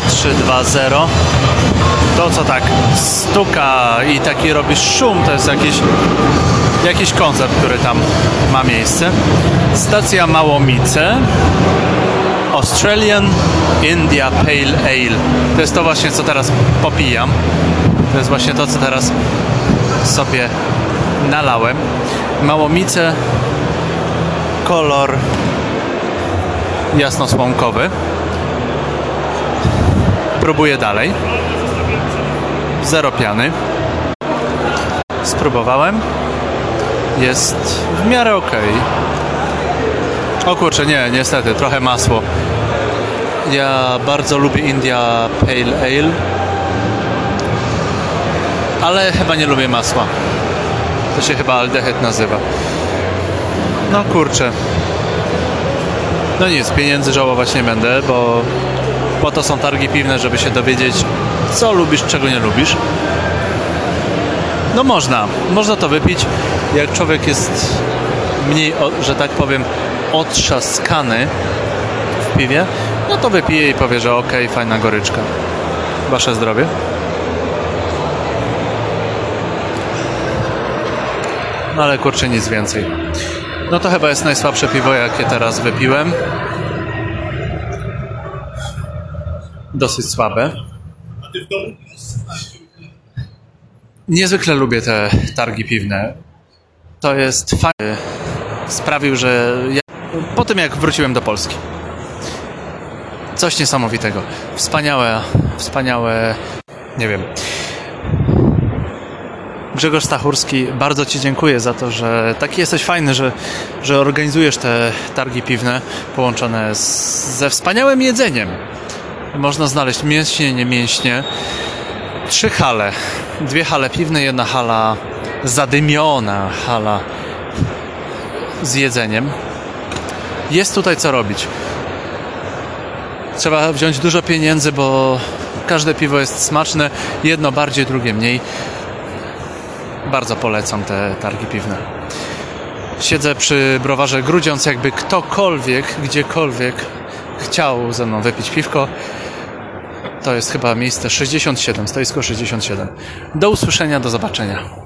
320. To co tak stuka i taki robi szum, to jest jakiś, jakiś koncert, który tam ma miejsce. Stacja Małomice. Australian India Pale Ale. To jest to właśnie, co teraz popijam. To jest właśnie to, co teraz sobie nalałem. Małomice, kolor jasnosłomkowy. Próbuję dalej. Zero piany. Spróbowałem. Jest w miarę ok. O kurczę, nie, niestety, trochę masło. Ja bardzo lubię India Pale Ale. Ale chyba nie lubię masła. To się chyba aldehyd nazywa. No kurczę. No nic, pieniędzy żałować nie będę, bo po to są targi piwne, żeby się dowiedzieć, co lubisz, czego nie lubisz. No można, można to wypić. Jak człowiek jest mniej, że tak powiem, otrzaskany w piwie, no to wypije i powie, że okej, fajna goryczka. Wasze zdrowie. No ale kurczę, nic więcej. No to chyba jest najsłabsze piwo, jakie teraz wypiłem. Dosyć słabe. Niezwykle lubię te targi piwne. To jest fajne. Sprawił, że ja... po tym jak wróciłem do Polski. Coś niesamowitego. Wspaniałe, wspaniałe, nie wiem. Grzegorz Stachurski, bardzo Ci dziękuję za to, że taki jesteś fajny, że, że organizujesz te targi piwne połączone z, ze wspaniałym jedzeniem. Można znaleźć mięśnie, nie mięśnie. Trzy hale. Dwie hale piwne, jedna hala zadymiona, hala z jedzeniem. Jest tutaj co robić. Trzeba wziąć dużo pieniędzy, bo każde piwo jest smaczne, jedno bardziej, drugie mniej. Bardzo polecam te targi piwne. Siedzę przy browarze Grudziądz, jakby ktokolwiek, gdziekolwiek chciał ze mną wypić piwko. To jest chyba miejsce 67, stoisko 67. Do usłyszenia, do zobaczenia.